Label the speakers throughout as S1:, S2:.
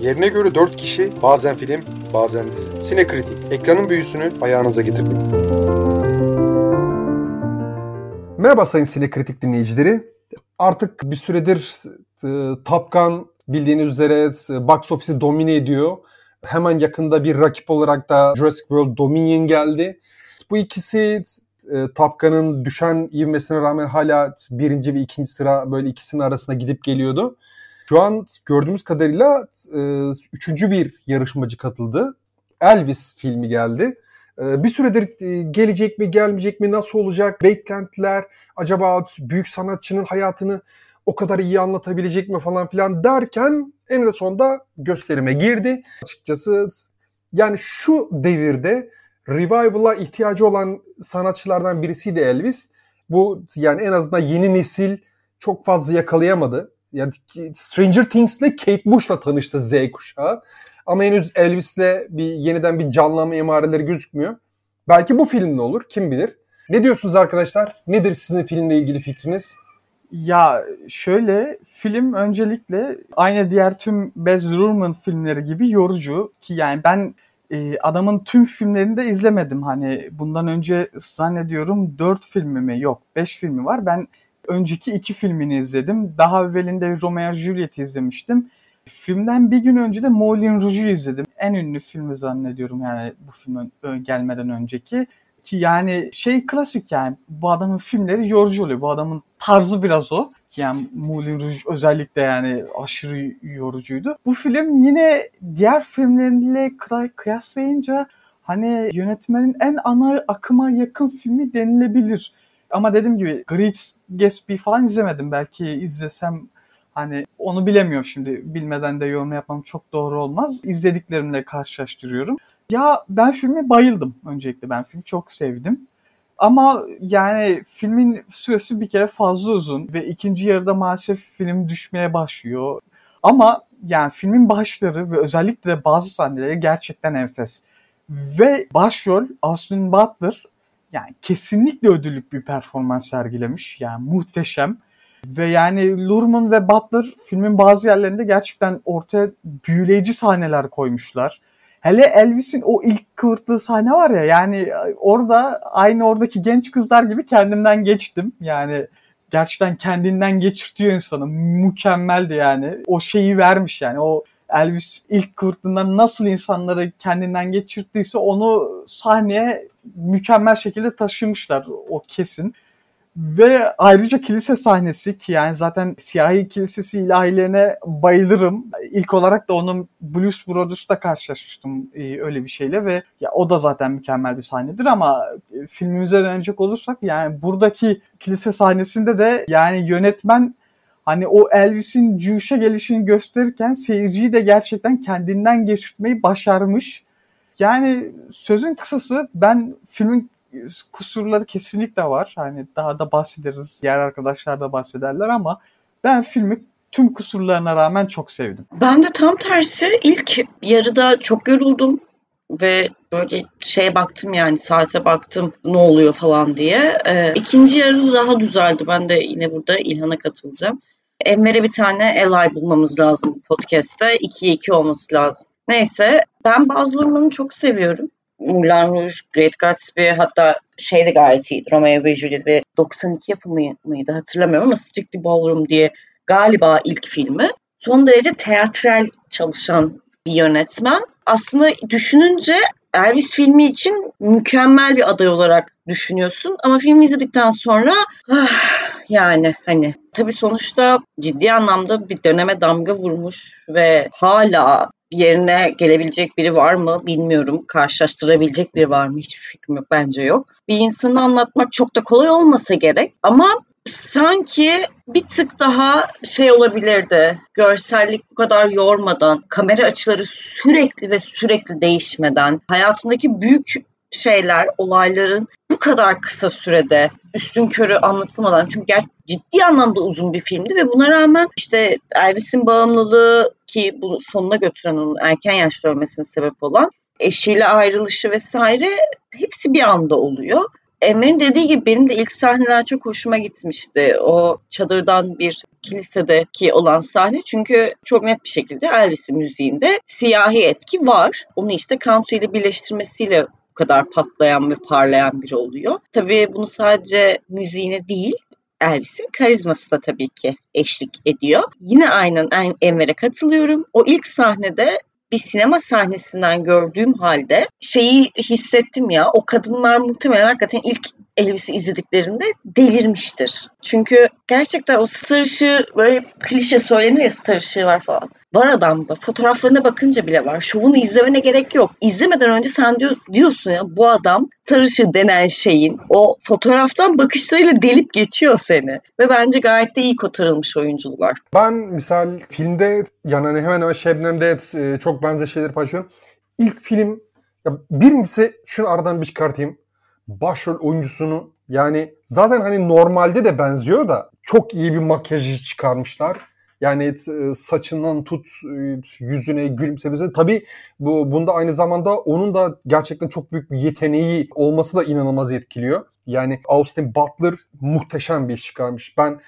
S1: Yerine göre 4 kişi bazen film bazen dizi. Sinekritik ekranın büyüsünü ayağınıza getirdim. Merhaba sayın Sinekritik dinleyicileri. Artık bir süredir e, Top Gun bildiğiniz üzere e, box office'i domine ediyor. Hemen yakında bir rakip olarak da Jurassic World Dominion geldi. Bu ikisi e, Top Gun'ın düşen ivmesine rağmen hala birinci ve ikinci sıra böyle ikisinin arasında gidip geliyordu. Şu an gördüğümüz kadarıyla e, üçüncü bir yarışmacı katıldı. Elvis filmi geldi. E, bir süredir e, gelecek mi gelmeyecek mi nasıl olacak beklentiler acaba büyük sanatçının hayatını o kadar iyi anlatabilecek mi falan filan derken en de sonunda gösterime girdi. Açıkçası yani şu devirde revival'a ihtiyacı olan sanatçılardan birisiydi Elvis. Bu yani en azından yeni nesil çok fazla yakalayamadı. Yani Stranger Things'le Kate Bush'la tanıştı Z kuşağı. Ama henüz Elvis'le bir yeniden bir canlanma emareleri gözükmüyor. Belki bu film ne olur kim bilir. Ne diyorsunuz arkadaşlar? Nedir sizin filmle ilgili fikriniz?
S2: Ya şöyle film öncelikle aynı diğer tüm Baz Luhrmann filmleri gibi yorucu ki yani ben e, adamın tüm filmlerini de izlemedim. Hani bundan önce zannediyorum 4 filmi mi yok 5 filmi var. Ben önceki iki filmini izledim. Daha evvelinde Romeo Juliet'i izlemiştim. Filmden bir gün önce de Moulin Rouge'u izledim. En ünlü filmi zannediyorum yani bu filmin gelmeden önceki. Ki yani şey klasik yani bu adamın filmleri yorucu oluyor. Bu adamın tarzı biraz o. Yani Moulin Rouge özellikle yani aşırı yorucuydu. Bu film yine diğer filmleriyle kıyaslayınca hani yönetmenin en ana akıma yakın filmi denilebilir. Ama dediğim gibi Great Gatsby falan izlemedim. Belki izlesem hani onu bilemiyorum şimdi. Bilmeden de yorum yapmam çok doğru olmaz. İzlediklerimle karşılaştırıyorum. Ya ben filme bayıldım öncelikle. Ben filmi çok sevdim. Ama yani filmin süresi bir kere fazla uzun ve ikinci yarıda maalesef film düşmeye başlıyor. Ama yani filmin başları ve özellikle de bazı sahneleri gerçekten enfes. Ve başrol Austin Butler yani kesinlikle ödüllük bir performans sergilemiş. Yani muhteşem. Ve yani Lurman ve Butler filmin bazı yerlerinde gerçekten ortaya büyüleyici sahneler koymuşlar. Hele Elvis'in o ilk kıvırttığı sahne var ya yani orada aynı oradaki genç kızlar gibi kendimden geçtim. Yani gerçekten kendinden geçirtiyor insanı. Mükemmeldi yani. O şeyi vermiş yani. O Elvis ilk kıvırttığında nasıl insanları kendinden geçirttiyse onu sahneye mükemmel şekilde taşımışlar o kesin. Ve ayrıca kilise sahnesi ki yani zaten siyahi kilisesi ilahilerine bayılırım. İlk olarak da onun Blues Brothers'ta karşılaşmıştım e, öyle bir şeyle ve ya o da zaten mükemmel bir sahnedir ama e, filmimize dönecek olursak yani buradaki kilise sahnesinde de yani yönetmen hani o Elvis'in cüşe gelişini gösterirken seyirciyi de gerçekten kendinden geçirtmeyi başarmış. Yani sözün kısası ben filmin kusurları kesinlikle var. Hani daha da bahsederiz. Diğer arkadaşlar da bahsederler ama ben filmi tüm kusurlarına rağmen çok sevdim.
S3: Ben de tam tersi ilk yarıda çok yoruldum ve böyle şeye baktım yani saate baktım ne oluyor falan diye. Ee, ikinci yarıda daha düzeldi. Ben de yine burada İlhan'a katılacağım. Enver'e bir tane Eli bulmamız lazım podcast'te. 2'ye 2 olması lazım. Neyse ben Baz Luhrmann'ı çok seviyorum. Moulin Rouge, Great Gatsby hatta şey de gayet iyiydi. Romeo ve Juliet ve 92 yapımı mıydı hatırlamıyorum ama Strictly Ballroom diye galiba ilk filmi. Son derece teatral çalışan bir yönetmen. Aslında düşününce Elvis filmi için mükemmel bir aday olarak düşünüyorsun ama filmi izledikten sonra ah, yani hani tabii sonuçta ciddi anlamda bir döneme damga vurmuş ve hala yerine gelebilecek biri var mı bilmiyorum. Karşılaştırabilecek biri var mı hiçbir fikrim yok bence yok. Bir insanı anlatmak çok da kolay olmasa gerek ama sanki bir tık daha şey olabilirdi. Görsellik bu kadar yormadan, kamera açıları sürekli ve sürekli değişmeden, hayatındaki büyük şeyler, olayların bu kadar kısa sürede üstün körü anlatılmadan çünkü ger- ciddi anlamda uzun bir filmdi ve buna rağmen işte Elvis'in bağımlılığı ki bunu sonuna götüren onun erken yaşta ölmesine sebep olan eşiyle ayrılışı vesaire hepsi bir anda oluyor. Enver'in dediği gibi benim de ilk sahneler çok hoşuma gitmişti. O çadırdan bir kilisedeki olan sahne çünkü çok net bir şekilde Elvis'in müziğinde siyahi etki var. Onu işte country ile birleştirmesiyle bu kadar patlayan ve parlayan biri oluyor. Tabii bunu sadece müziğine değil Elvis'in karizması da tabii ki eşlik ediyor. Yine aynen Enver'e katılıyorum. O ilk sahnede bir sinema sahnesinden gördüğüm halde şeyi hissettim ya o kadınlar muhtemelen hakikaten ilk Elvis'i izlediklerinde delirmiştir. Çünkü gerçekten o star ışığı böyle klişe söylenir ya star ışığı var falan. Var adamda. Fotoğraflarına bakınca bile var. Şovunu izlemene gerek yok. İzlemeden önce sen diyor, diyorsun ya bu adam star ışığı denen şeyin o fotoğraftan bakışlarıyla delip geçiyor seni. Ve bence gayet de iyi kotarılmış oyunculuklar.
S1: Ben misal filmde yani hani hemen hemen Şebnem'de e, çok benzer şeyleri paylaşıyorum. İlk film ya birincisi şunu aradan bir çıkartayım başrol oyuncusunu yani zaten hani normalde de benziyor da çok iyi bir makyajı çıkarmışlar. Yani e, saçından tut e, yüzüne gülümsemesi. Tabii bu bunda aynı zamanda onun da gerçekten çok büyük bir yeteneği olması da inanılmaz etkiliyor. Yani Austin Butler muhteşem bir iş çıkarmış. Ben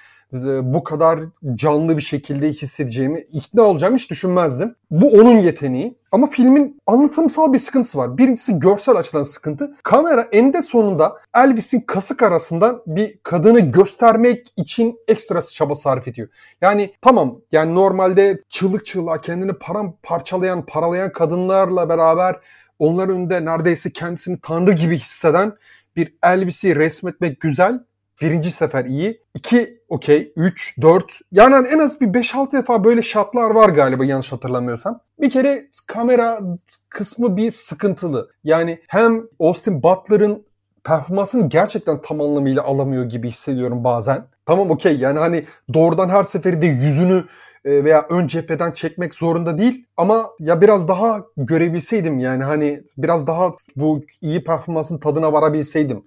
S1: bu kadar canlı bir şekilde hissedeceğimi, ikna olacağımı hiç düşünmezdim. Bu onun yeteneği. Ama filmin anlatımsal bir sıkıntısı var. Birincisi görsel açıdan sıkıntı. Kamera eninde sonunda Elvis'in kasık arasından bir kadını göstermek için ekstra çaba sarf ediyor. Yani tamam yani normalde çığlık çığlığa kendini param parçalayan, paralayan kadınlarla beraber onların önünde neredeyse kendisini tanrı gibi hisseden bir Elvis'i resmetmek güzel Birinci sefer iyi. 2 okey. 3, 4. Yani en az bir 5-6 defa böyle şatlar var galiba yanlış hatırlamıyorsam. Bir kere kamera kısmı bir sıkıntılı. Yani hem Austin Butler'ın performansını gerçekten tam anlamıyla alamıyor gibi hissediyorum bazen. Tamam okey yani hani doğrudan her seferinde yüzünü e, veya ön cepheden çekmek zorunda değil ama ya biraz daha görebilseydim yani hani biraz daha bu iyi performansın tadına varabilseydim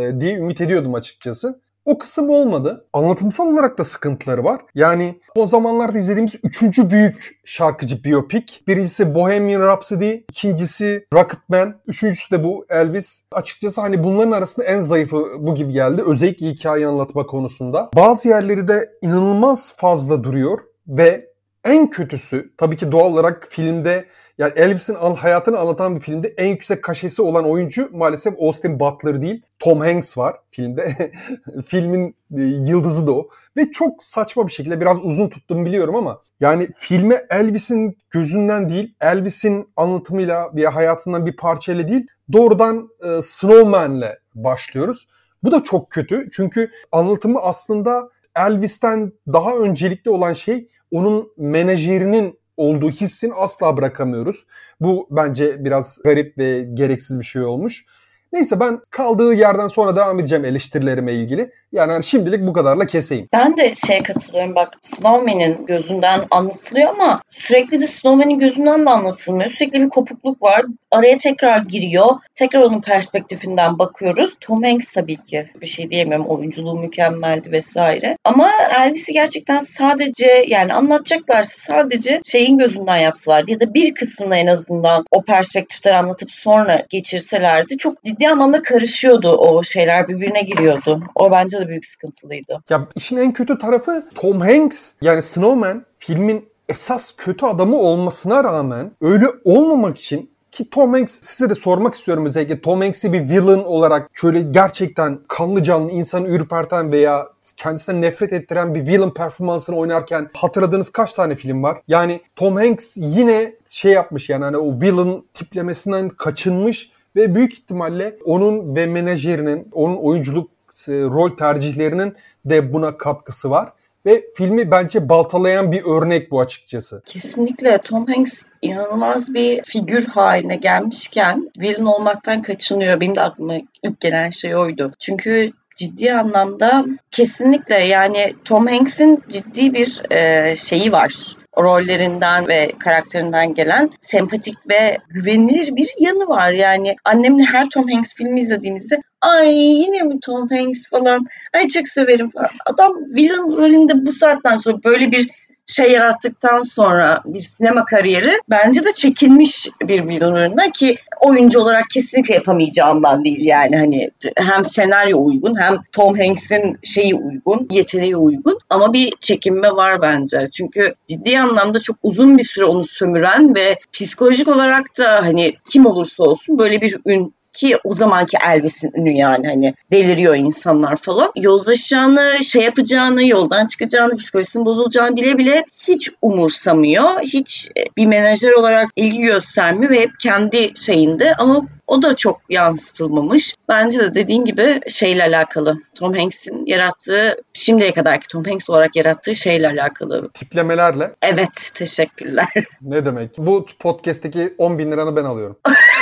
S1: e, diye ümit ediyordum açıkçası. O kısım olmadı. Anlatımsal olarak da sıkıntıları var. Yani o zamanlarda izlediğimiz üçüncü büyük şarkıcı biyopik. Birincisi Bohemian Rhapsody, ikincisi Rocketman, üçüncüsü de bu Elvis. Açıkçası hani bunların arasında en zayıfı bu gibi geldi. Özellikle hikaye anlatma konusunda. Bazı yerleri de inanılmaz fazla duruyor ve en kötüsü tabii ki doğal olarak filmde yani Elvis'in hayatını anlatan bir filmde en yüksek kaşesi olan oyuncu maalesef Austin Butler değil. Tom Hanks var filmde. Filmin e, yıldızı da o. Ve çok saçma bir şekilde biraz uzun tuttum biliyorum ama yani filme Elvis'in gözünden değil, Elvis'in anlatımıyla veya hayatından bir parçayla değil, doğrudan e, Snowman'le başlıyoruz. Bu da çok kötü çünkü anlatımı aslında Elvis'ten daha öncelikli olan şey onun menajerinin olduğu hissini asla bırakamıyoruz. Bu bence biraz garip ve gereksiz bir şey olmuş. Neyse ben kaldığı yerden sonra devam edeceğim eleştirilerime ilgili. Yani hani şimdilik bu kadarla keseyim.
S3: Ben de şey katılıyorum bak Snowman'in gözünden anlatılıyor ama sürekli de Snowman'in gözünden de anlatılmıyor. Sürekli bir kopukluk var. Araya tekrar giriyor. Tekrar onun perspektifinden bakıyoruz. Tom Hanks tabii ki bir şey diyemem. Oyunculuğu mükemmeldi vesaire. Ama Elvis'i gerçekten sadece yani anlatacaklarsa sadece şeyin gözünden yapsalardı ya da bir kısmını en azından o perspektiften anlatıp sonra geçirselerdi çok ciddi anlamda karışıyordu o şeyler birbirine giriyordu. O bence de büyük sıkıntılıydı.
S1: Ya işin en kötü tarafı Tom Hanks yani Snowman filmin esas kötü adamı olmasına rağmen öyle olmamak için ki Tom Hanks size de sormak istiyorum özellikle Tom Hanks'i bir villain olarak şöyle gerçekten kanlı canlı insanı ürperten veya kendisine nefret ettiren bir villain performansını oynarken hatırladığınız kaç tane film var? Yani Tom Hanks yine şey yapmış yani hani o villain tiplemesinden kaçınmış ve büyük ihtimalle onun ve menajerinin, onun oyunculuk e, rol tercihlerinin de buna katkısı var. Ve filmi bence baltalayan bir örnek bu açıkçası.
S3: Kesinlikle Tom Hanks inanılmaz bir figür haline gelmişken villain olmaktan kaçınıyor. Benim de aklıma ilk gelen şey oydu. Çünkü ciddi anlamda kesinlikle yani Tom Hanks'in ciddi bir e, şeyi var rollerinden ve karakterinden gelen sempatik ve güvenilir bir yanı var. Yani annemle her Tom Hanks filmi izlediğimizde ay yine mi Tom Hanks falan ay çok severim falan. Adam villain rolünde bu saatten sonra böyle bir şey yarattıktan sonra bir sinema kariyeri bence de çekilmiş bir Villeneuve'den ki oyuncu olarak kesinlikle yapamayacağından değil yani hani hem senaryo uygun hem Tom Hanks'in şeyi uygun, yeteneği uygun ama bir çekinme var bence. Çünkü ciddi anlamda çok uzun bir süre onu sömüren ve psikolojik olarak da hani kim olursa olsun böyle bir ün ki o zamanki Elvis'in ünü yani hani deliriyor insanlar falan. Yozlaşacağını, şey yapacağını, yoldan çıkacağını, psikolojisinin bozulacağını bile bile hiç umursamıyor. Hiç e, bir menajer olarak ilgi göstermiyor ve hep kendi şeyinde ama o da çok yansıtılmamış. Bence de dediğin gibi şeyle alakalı. Tom Hanks'in yarattığı, şimdiye kadarki Tom Hanks olarak yarattığı şeyle alakalı.
S1: Tiplemelerle.
S3: Evet, teşekkürler.
S1: Ne demek? Bu podcast'teki 10 bin liranı ben alıyorum.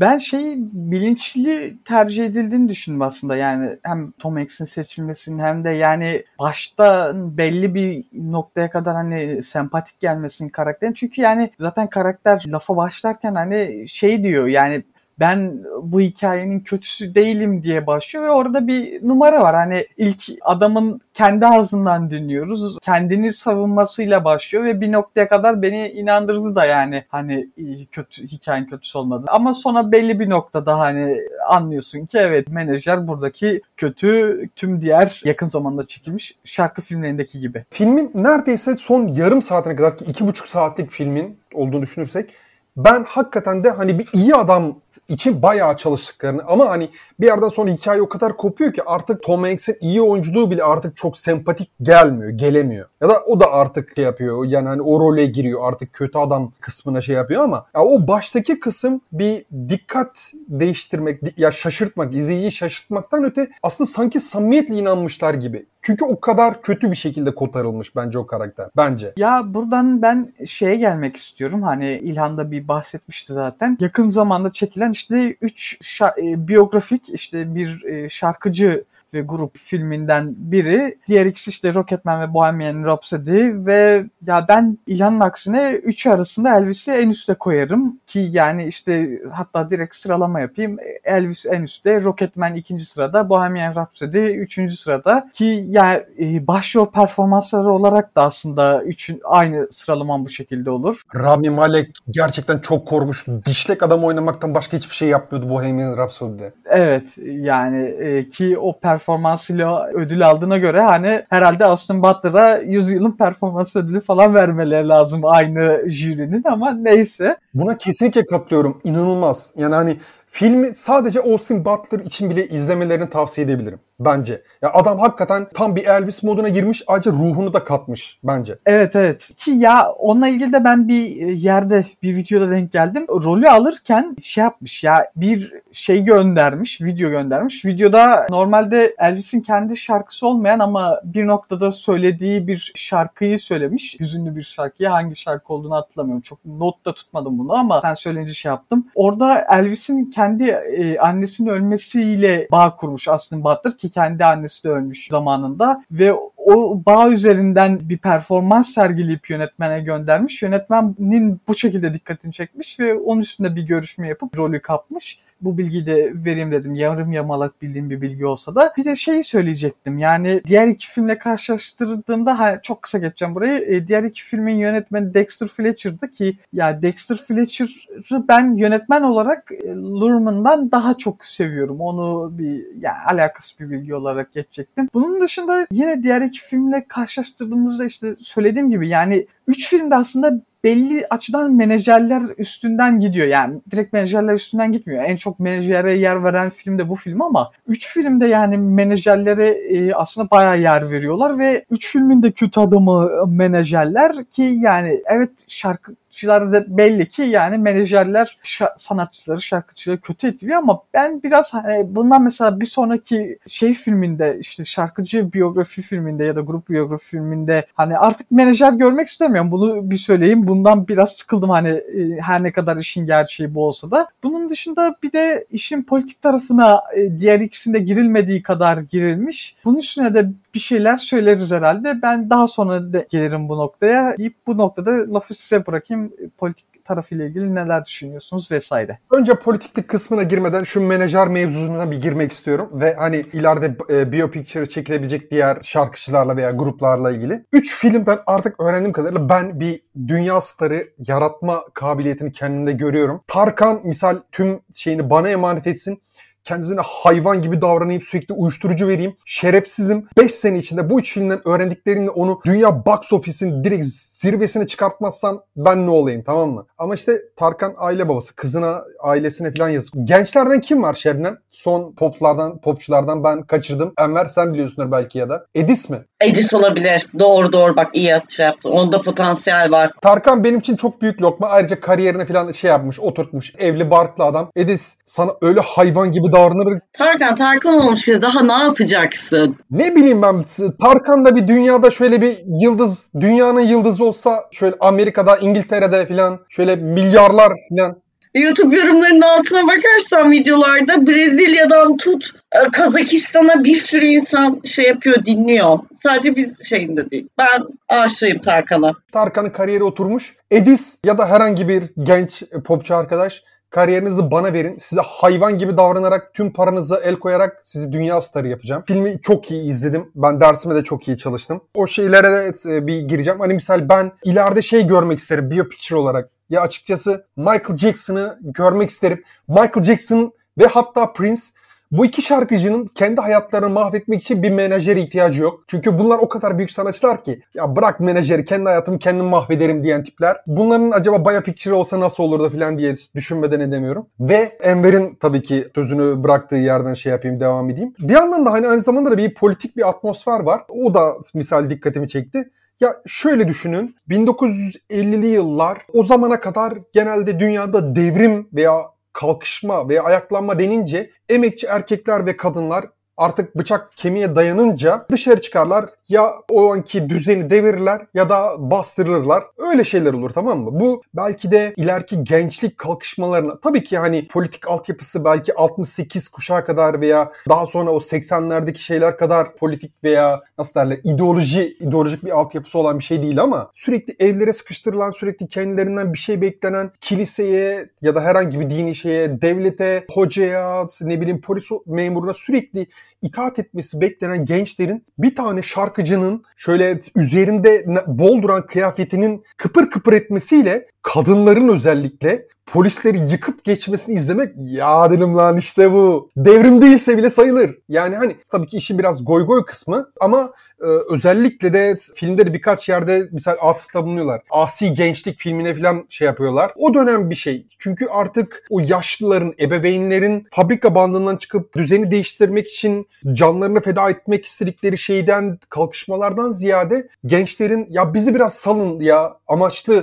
S2: Ben şey bilinçli tercih edildiğini düşündüm aslında. Yani hem Tom Hanks'in seçilmesinin hem de yani başta belli bir noktaya kadar hani sempatik gelmesinin karakterin. Çünkü yani zaten karakter lafa başlarken hani şey diyor yani ben bu hikayenin kötüsü değilim diye başlıyor ve orada bir numara var. Hani ilk adamın kendi ağzından dinliyoruz. Kendini savunmasıyla başlıyor ve bir noktaya kadar beni inandırdı da yani hani kötü hikayenin kötüsü olmadı. Ama sonra belli bir noktada hani anlıyorsun ki evet menajer buradaki kötü tüm diğer yakın zamanda çekilmiş şarkı filmlerindeki gibi.
S1: Filmin neredeyse son yarım saatine kadar ki iki buçuk saatlik filmin olduğunu düşünürsek ben hakikaten de hani bir iyi adam için bayağı çalıştıklarını ama hani bir yerden sonra hikaye o kadar kopuyor ki artık Tom Hanks'in iyi oyunculuğu bile artık çok sempatik gelmiyor, gelemiyor. Ya da o da artık şey yapıyor yani hani o role giriyor artık kötü adam kısmına şey yapıyor ama ya o baştaki kısım bir dikkat değiştirmek, ya şaşırtmak, izleyiciyi şaşırtmaktan öte aslında sanki samimiyetle inanmışlar gibi. Çünkü o kadar kötü bir şekilde kotarılmış bence o karakter. Bence.
S2: Ya buradan ben şeye gelmek istiyorum. Hani İlhan da bir bahsetmişti zaten. Yakın zamanda çekilen işte 3 e, biyografik işte bir e, şarkıcı ve grup filminden biri. Diğer ikisi işte Rocketman ve Bohemian Rhapsody ve ya ben İlhan'ın aksine üç arasında Elvis'i en üste koyarım ki yani işte hatta direkt sıralama yapayım. Elvis en üstte, Rocketman ikinci sırada, Bohemian Rhapsody üçüncü sırada ki yani e, başrol performansları olarak da aslında üçün, aynı sıralamam bu şekilde olur.
S1: Rami Malek gerçekten çok korkmuştu. Dişlek adam oynamaktan başka hiçbir şey yapmıyordu Bohemian Rhapsody'de.
S2: Evet yani e, ki o performans performansıyla ödül aldığına göre hani herhalde Austin Butler'a yüzyılın performans ödülü falan vermeleri lazım aynı jürinin ama neyse.
S1: Buna kesinlikle katılıyorum. İnanılmaz. Yani hani filmi sadece Austin Butler için bile izlemelerini tavsiye edebilirim bence. Ya adam hakikaten tam bir Elvis moduna girmiş ayrıca ruhunu da katmış bence.
S2: Evet evet. Ki ya onunla ilgili de ben bir e, yerde bir videoda denk geldim. Rolü alırken şey yapmış ya bir şey göndermiş, video göndermiş. Videoda normalde Elvis'in kendi şarkısı olmayan ama bir noktada söylediği bir şarkıyı söylemiş. Hüzünlü bir şarkıyı hangi şarkı olduğunu hatırlamıyorum. Çok not da tutmadım bunu ama sen söyleyince şey yaptım. Orada Elvis'in kendi e, annesinin ölmesiyle bağ kurmuş aslında Butler ki kendi annesi de ölmüş zamanında ve o bağ üzerinden bir performans sergileyip yönetmene göndermiş. Yönetmenin bu şekilde dikkatini çekmiş ve onun üstünde bir görüşme yapıp rolü kapmış bu bilgiyi de vereyim dedim. Yarım yamalak bildiğim bir bilgi olsa da. Bir de şeyi söyleyecektim. Yani diğer iki filmle karşılaştırdığımda çok kısa geçeceğim burayı. E, diğer iki filmin yönetmeni Dexter Fletcher'dı ki ya Dexter Fletcher'ı ben yönetmen olarak e, Lurman'dan daha çok seviyorum. Onu bir yani alakası bir bilgi olarak geçecektim. Bunun dışında yine diğer iki filmle karşılaştırdığımızda işte söylediğim gibi yani üç filmde aslında belli açıdan menajerler üstünden gidiyor. Yani direkt menajerler üstünden gitmiyor. En çok menajere yer veren film de bu film ama 3 filmde yani menajerlere e, aslında bayağı yer veriyorlar ve 3 filmin de kötü adamı menajerler ki yani evet şarkı sanatçılar da belli ki yani menajerler sanatçıları, şarkıcıları kötü etkiliyor ama ben biraz hani bundan mesela bir sonraki şey filminde işte şarkıcı biyografi filminde ya da grup biyografi filminde hani artık menajer görmek istemiyorum. Bunu bir söyleyeyim. Bundan biraz sıkıldım hani e, her ne kadar işin gerçeği bu olsa da. Bunun dışında bir de işin politik tarafına e, diğer ikisinde girilmediği kadar girilmiş. Bunun üstüne de bir şeyler söyleriz herhalde. Ben daha sonra da gelirim bu noktaya deyip bu noktada lafı size bırakayım filmin politik tarafıyla ilgili neler düşünüyorsunuz vesaire.
S1: Önce politiklik kısmına girmeden şu menajer mevzusuna bir girmek istiyorum ve hani ileride e, biopicture çekilebilecek diğer şarkıcılarla veya gruplarla ilgili. Üç filmden artık öğrendiğim kadarıyla ben bir dünya starı yaratma kabiliyetini kendimde görüyorum. Tarkan misal tüm şeyini bana emanet etsin kendisine hayvan gibi davranayım, sürekli uyuşturucu vereyim. Şerefsizim. 5 sene içinde bu üç filmden öğrendiklerimle onu dünya box office'in direkt zirvesine çıkartmazsam ben ne olayım tamam mı? Ama işte Tarkan aile babası. Kızına, ailesine falan yazık. Gençlerden kim var Şebnem? Son poplardan, popçulardan ben kaçırdım. Enver sen biliyorsundur belki ya da. Edis mi?
S3: Edis olabilir. Doğru doğru bak iyi şey yaptın. Onda potansiyel var.
S1: Tarkan benim için çok büyük lokma. Ayrıca kariyerine falan şey yapmış, oturtmuş. Evli barklı adam. Edis sana öyle hayvan gibi davranır.
S3: Tarkan Tarkan olmuş bir daha ne yapacaksın?
S1: Ne bileyim ben Tarkan da bir dünyada şöyle bir yıldız, dünyanın yıldızı olsa şöyle Amerika'da, İngiltere'de falan şöyle milyarlar falan
S3: YouTube yorumlarının altına bakarsan videolarda Brezilya'dan tut e, Kazakistan'a bir sürü insan şey yapıyor, dinliyor. Sadece biz şeyinde değil. Ben aşığım Tarkan'a.
S1: Tarkan'ın kariyeri oturmuş. Edis ya da herhangi bir genç popçu arkadaş Kariyerinizi bana verin. Size hayvan gibi davranarak tüm paranızı el koyarak sizi dünya starı yapacağım. Filmi çok iyi izledim. Ben dersime de çok iyi çalıştım. O şeylere de e, bir gireceğim. Hani misal ben ileride şey görmek isterim biopicture olarak. Ya açıkçası Michael Jackson'ı görmek isterim. Michael Jackson ve hatta Prince bu iki şarkıcının kendi hayatlarını mahvetmek için bir menajere ihtiyacı yok. Çünkü bunlar o kadar büyük sanatçılar ki ya bırak menajeri kendi hayatımı kendim mahvederim diyen tipler. Bunların acaba Baya Picture olsa nasıl olurdu falan diye düşünmeden edemiyorum. Ve Enver'in tabii ki sözünü bıraktığı yerden şey yapayım devam edeyim. Bir yandan da hani aynı zamanda da bir politik bir atmosfer var. O da misal dikkatimi çekti. Ya şöyle düşünün 1950'li yıllar o zamana kadar genelde dünyada devrim veya kalkışma veya ayaklanma denince emekçi erkekler ve kadınlar artık bıçak kemiğe dayanınca dışarı çıkarlar. Ya o anki düzeni devirirler ya da bastırırlar. Öyle şeyler olur tamam mı? Bu belki de ileriki gençlik kalkışmalarına tabii ki hani politik altyapısı belki 68 kuşağı kadar veya daha sonra o 80'lerdeki şeyler kadar politik veya nasıl derler ideoloji, ideolojik bir altyapısı olan bir şey değil ama sürekli evlere sıkıştırılan, sürekli kendilerinden bir şey beklenen kiliseye ya da herhangi bir dini şeye, devlete, hocaya, ne bileyim polis memuruna sürekli itaat etmesi beklenen gençlerin bir tane şarkıcının şöyle üzerinde bol duran kıyafetinin kıpır kıpır etmesiyle kadınların özellikle polisleri yıkıp geçmesini izlemek ya dedim lan işte bu. Devrim değilse bile sayılır. Yani hani tabii ki işin biraz goy goy kısmı ama e, özellikle de filmde de birkaç yerde misal atıfta bulunuyorlar. Asi Gençlik filmine falan şey yapıyorlar. O dönem bir şey. Çünkü artık o yaşlıların, ebeveynlerin fabrika bandından çıkıp düzeni değiştirmek için canlarını feda etmek istedikleri şeyden, kalkışmalardan ziyade gençlerin ya bizi biraz salın ya amaçlı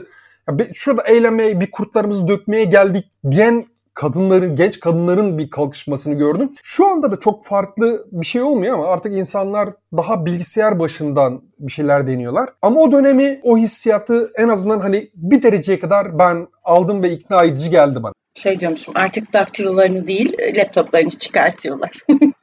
S1: ya şurada eğlenmeye, bir kurtlarımızı dökmeye geldik diyen kadınların, genç kadınların bir kalkışmasını gördüm. Şu anda da çok farklı bir şey olmuyor ama artık insanlar daha bilgisayar başından bir şeyler deniyorlar. Ama o dönemi, o hissiyatı en azından hani bir dereceye kadar ben aldım ve ikna edici geldi bana.
S3: Şey diyormuşum artık daktilolarını değil laptoplarını çıkartıyorlar.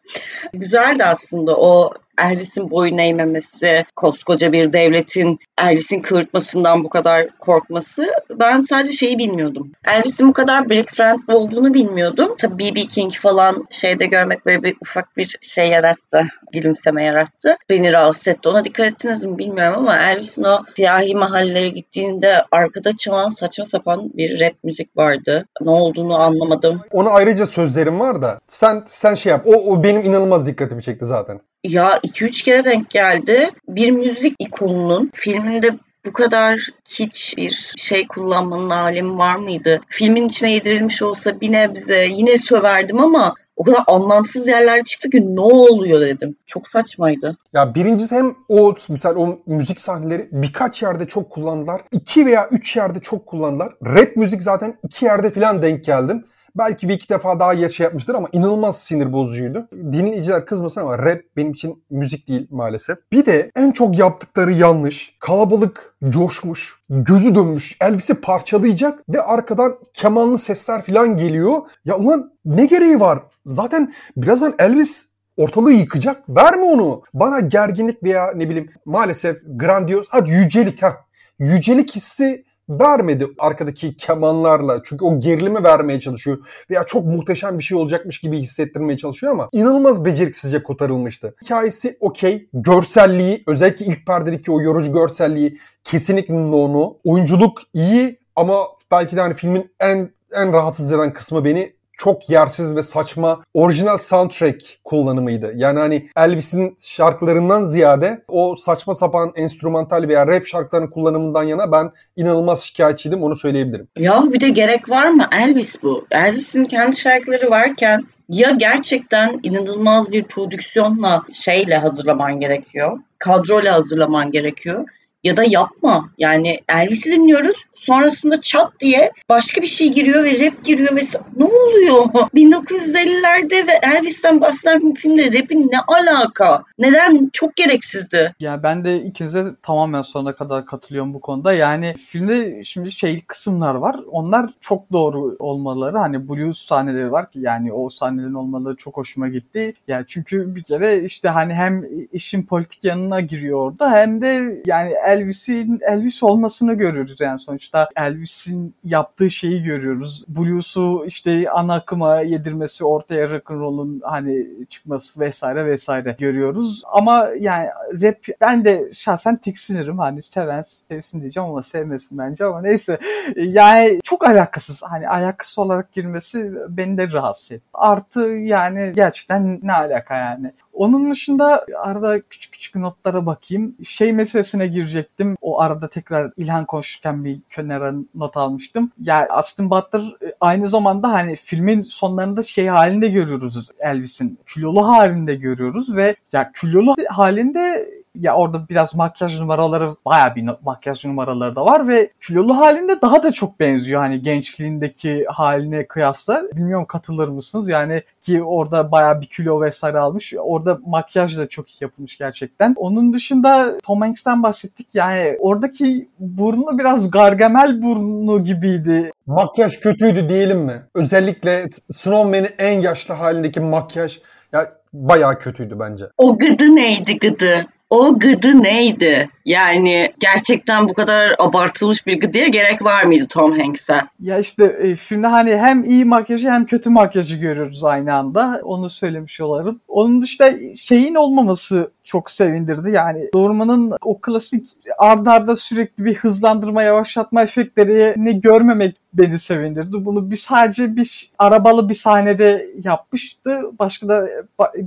S3: Güzeldi aslında o Elvis'in boyun eğmemesi, koskoca bir devletin Elvis'in kıvırtmasından bu kadar korkması. Ben sadece şeyi bilmiyordum. Elvis'in bu kadar Black Friendly olduğunu bilmiyordum. Tabii B.B. King falan şeyde görmek böyle bir ufak bir şey yarattı. Gülümseme yarattı. Beni rahatsız etti. Ona dikkat ettiniz mi bilmiyorum ama Elvis'in o siyahi mahallelere gittiğinde arkada çalan saçma sapan bir rap müzik vardı. Ne olduğunu anlamadım.
S1: Ona ayrıca sözlerim var da sen sen şey yap. O, o benim inanılmaz dikkatimi çekti zaten.
S3: Ya 2-3 kere denk geldi. Bir müzik ikonunun filminde bu kadar hiç bir şey kullanmanın alemi var mıydı? Filmin içine yedirilmiş olsa bir nebze yine söverdim ama o kadar anlamsız yerler çıktı ki ne oluyor dedim. Çok saçmaydı.
S1: Ya birincisi hem o misal o müzik sahneleri birkaç yerde çok kullandılar. iki veya üç yerde çok kullandılar. Rap müzik zaten iki yerde falan denk geldim. Belki bir iki defa daha yer şey yapmıştır ama inanılmaz sinir bozucuydu. Dinleyiciler kızmasın ama rap benim için müzik değil maalesef. Bir de en çok yaptıkları yanlış. Kalabalık coşmuş, gözü dönmüş, Elvis'i parçalayacak ve arkadan kemanlı sesler falan geliyor. Ya ulan ne gereği var? Zaten birazdan Elvis ortalığı yıkacak. Verme onu. Bana gerginlik veya ne bileyim maalesef grandiyoz, hadi yücelik ha. Yücelik hissi vermedi arkadaki kemanlarla. Çünkü o gerilimi vermeye çalışıyor. Veya çok muhteşem bir şey olacakmış gibi hissettirmeye çalışıyor ama inanılmaz beceriksizce kotarılmıştı. Hikayesi okey. Görselliği özellikle ilk perdedeki o yorucu görselliği kesinlikle onu. Oyunculuk iyi ama belki de hani filmin en en rahatsız eden kısmı beni çok yersiz ve saçma orijinal soundtrack kullanımıydı. Yani hani Elvis'in şarkılarından ziyade o saçma sapan enstrümantal veya rap şarkılarının kullanımından yana ben inanılmaz şikayetçiydim onu söyleyebilirim.
S3: Ya bir de gerek var mı? Elvis bu. Elvis'in kendi şarkıları varken ya gerçekten inanılmaz bir prodüksiyonla şeyle hazırlaman gerekiyor. Kadroyla hazırlaman gerekiyor ya da yapma. Yani Elvis'i dinliyoruz. Sonrasında çat diye başka bir şey giriyor ve rap giriyor ve ne oluyor? 1950'lerde ve Elvis'ten bahseden filmde rapin ne alaka? Neden? Çok gereksizdi.
S2: Yani ben de ikinize tamamen sonuna kadar katılıyorum bu konuda. Yani filmde şimdi şey kısımlar var. Onlar çok doğru olmaları. Hani blues sahneleri var ki yani o sahnelerin olmaları çok hoşuma gitti. Yani çünkü bir kere işte hani hem işin politik yanına giriyor orada hem de yani Elvis'in Elvis olmasını görüyoruz yani sonuçta Elvis'in yaptığı şeyi görüyoruz. Blues'u işte ana akıma yedirmesi, ortaya rock'n'roll'un hani çıkması vesaire vesaire görüyoruz. Ama yani rap ben de şahsen tiksinirim. Hani seven sevsin diyeceğim ama sevmesin bence ama neyse. Yani çok alakasız. Hani alakasız olarak girmesi beni de rahatsız etti. Artı yani gerçekten ne alaka yani. Onun dışında arada küçük küçük notlara bakayım. Şey meselesine girecektim. O arada tekrar İlhan konuşurken bir kenara not almıştım. Ya yani Austin Butler e, aynı zamanda hani filmin sonlarında şey halinde görüyoruz Elvis'in. Kilolu halinde görüyoruz ve ya kilolu halinde ya orada biraz makyaj numaraları baya bir makyaj numaraları da var ve kilolu halinde daha da çok benziyor hani gençliğindeki haline kıyasla. Bilmiyorum katılır mısınız? Yani ki orada baya bir kilo vesaire almış. Orada makyaj da çok iyi yapılmış gerçekten. Onun dışında Tom Hanks'ten bahsettik. Yani oradaki burnu biraz gargamel burnu gibiydi.
S1: Makyaj kötüydü diyelim mi? Özellikle Snowman'in en yaşlı halindeki makyaj ya bayağı kötüydü bence.
S3: O gıdı neydi gıdı? O gıdı neydi? Yani gerçekten bu kadar abartılmış bir gıdıya gerek var mıydı Tom Hanks'e?
S2: Ya işte e, filmde hani hem iyi makyajı hem kötü makyajı görüyoruz aynı anda. Onu söylemiş olalım. Onun dışında şeyin olmaması çok sevindirdi. Yani Dorman'ın o klasik ardarda arda sürekli bir hızlandırma, yavaşlatma efektlerini görmemek beni sevindirdi. Bunu bir sadece bir arabalı bir sahnede yapmıştı. Başka da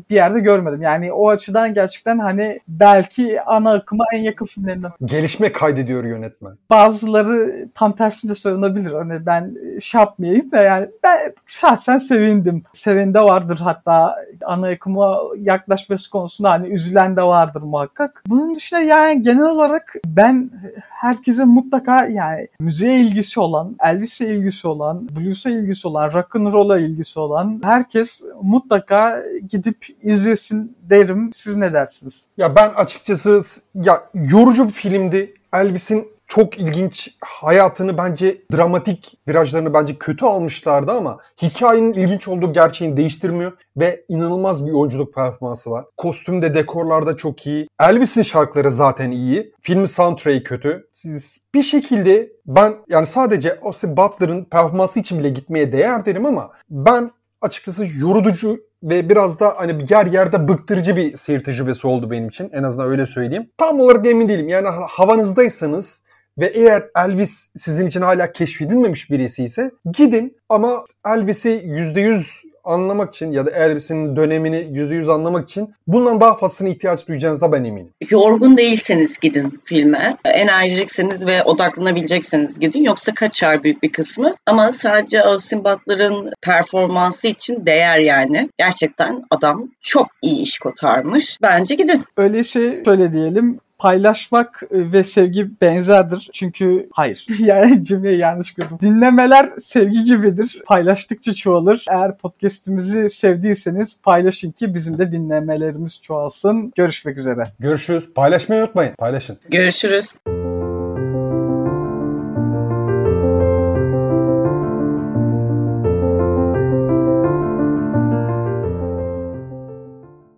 S2: bir yerde görmedim. Yani o açıdan gerçekten hani belki ana akıma en yakın filmlerinden.
S1: Gelişme kaydediyor yönetmen.
S2: Bazıları tam tersinde söylenebilir. Hani ben şey yapmayayım da yani ben şahsen sevindim. Sevinde vardır hatta ana akıma yaklaşması konusunda hani üzülen de vardır muhakkak. Bunun dışında yani genel olarak ben herkese mutlaka yani müziğe ilgisi olan, Elvis'e ilgisi olan, blues'a ilgisi olan, rock'n'roll'a ilgisi olan herkes mutlaka gidip izlesin derim. Siz ne dersiniz?
S1: Ya ben açıkçası ya yorucu bir filmdi. Elvis'in çok ilginç hayatını bence dramatik virajlarını bence kötü almışlardı ama hikayenin ilginç olduğu gerçeğini değiştirmiyor ve inanılmaz bir oyunculuk performansı var. Kostümde, dekorlarda çok iyi. Elvis'in şarkıları zaten iyi. Filmin soundtrack'i kötü. Siz bir şekilde ben yani sadece Austin Butler'ın performansı için bile gitmeye değer derim ama ben açıkçası yorucu ve biraz da hani yer yerde bıktırıcı bir seyir tecrübesi oldu benim için. En azından öyle söyleyeyim. Tam olarak emin değilim. Yani havanızdaysanız ve eğer Elvis sizin için hala keşfedilmemiş birisi ise gidin ama Elvis'i %100 anlamak için ya da Elvis'in dönemini %100 anlamak için bundan daha fazlasına ihtiyaç duyacağınıza ben eminim.
S3: Yorgun değilseniz gidin filme. Enerjikseniz ve odaklanabilecekseniz gidin. Yoksa kaçar büyük bir kısmı. Ama sadece Austin Butler'ın performansı için değer yani. Gerçekten adam çok iyi iş kotarmış. Bence gidin.
S2: Öyleyse şöyle diyelim paylaşmak e, ve sevgi benzerdir. Çünkü hayır. yani cümleyi yanlış kurdum. Dinlemeler sevgi gibidir. Paylaştıkça çoğalır. Eğer podcast'imizi sevdiyseniz paylaşın ki bizim de dinlemelerimiz çoğalsın. Görüşmek üzere.
S1: Görüşürüz. Paylaşmayı unutmayın. Paylaşın.
S3: Görüşürüz.